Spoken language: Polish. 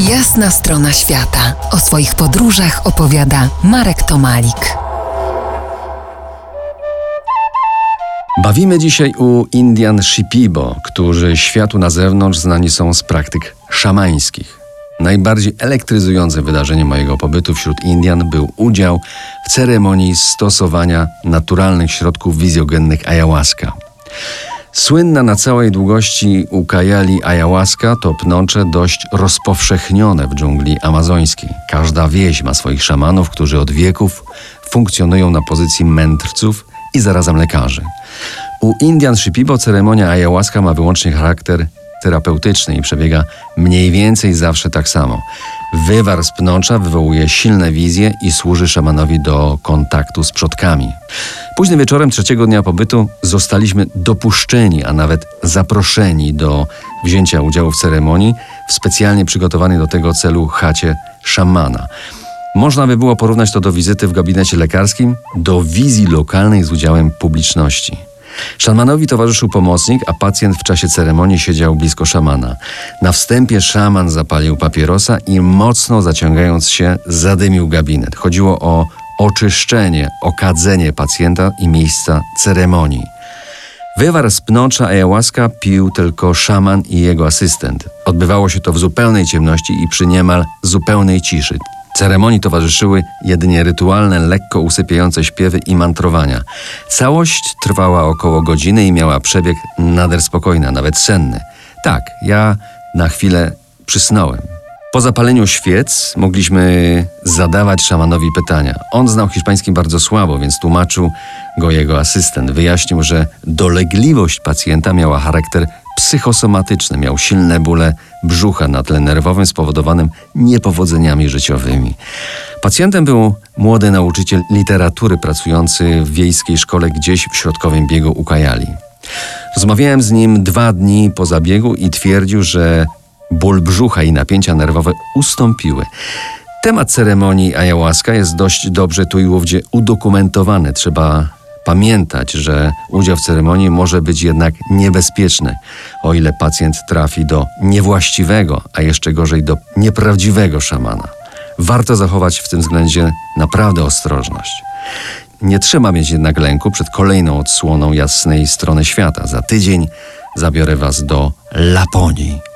Jasna strona świata. O swoich podróżach opowiada Marek Tomalik. Bawimy dzisiaj u Indian Shipibo, którzy światu na zewnątrz znani są z praktyk szamańskich. Najbardziej elektryzującym wydarzeniem mojego pobytu wśród Indian był udział w ceremonii stosowania naturalnych środków wizjogennych ayahuasca. Słynna na całej długości ukajali ayahuasca to pnącze dość rozpowszechnione w dżungli amazońskiej. Każda wieś ma swoich szamanów, którzy od wieków funkcjonują na pozycji mędrców i zarazem lekarzy. U Indian Shipibo ceremonia ayahuasca ma wyłącznie charakter terapeutyczny i przebiega mniej więcej zawsze tak samo. Wywar z pnącza wywołuje silne wizje i służy szamanowi do kontaktu z przodkami. Późnym wieczorem trzeciego dnia pobytu zostaliśmy dopuszczeni, a nawet zaproszeni do wzięcia udziału w ceremonii w specjalnie przygotowanej do tego celu chacie szamana. Można by było porównać to do wizyty w gabinecie lekarskim, do wizji lokalnej z udziałem publiczności. Szamanowi towarzyszył pomocnik, a pacjent w czasie ceremonii siedział blisko szamana. Na wstępie szaman zapalił papierosa i mocno zaciągając się zadymił gabinet. Chodziło o oczyszczenie, okadzenie pacjenta i miejsca ceremonii. Wywar z pnącza ayahuasca pił tylko szaman i jego asystent. Odbywało się to w zupełnej ciemności i przy niemal zupełnej ciszy. Ceremonii towarzyszyły jedynie rytualne, lekko usypiające śpiewy i mantrowania. Całość trwała około godziny i miała przebieg nader spokojny, nawet senny. Tak, ja na chwilę przysnąłem. Po zapaleniu świec mogliśmy zadawać szamanowi pytania. On znał hiszpański bardzo słabo, więc tłumaczył go jego asystent. Wyjaśnił, że dolegliwość pacjenta miała charakter psychosomatyczny, miał silne bóle brzucha na tle nerwowym spowodowanym niepowodzeniami życiowymi. Pacjentem był młody nauczyciel literatury pracujący w wiejskiej szkole gdzieś w środkowym biegu Ukajali. Rozmawiałem z nim dwa dni po zabiegu i twierdził, że ból brzucha i napięcia nerwowe ustąpiły. Temat ceremonii ayahuasca jest dość dobrze tu i ówdzie udokumentowany. Trzeba pamiętać, że udział w ceremonii może być jednak niebezpieczny, o ile pacjent trafi do niewłaściwego, a jeszcze gorzej do nieprawdziwego szamana. Warto zachować w tym względzie naprawdę ostrożność. Nie trzeba mieć jednak lęku przed kolejną odsłoną jasnej strony świata. Za tydzień zabiorę Was do Laponii.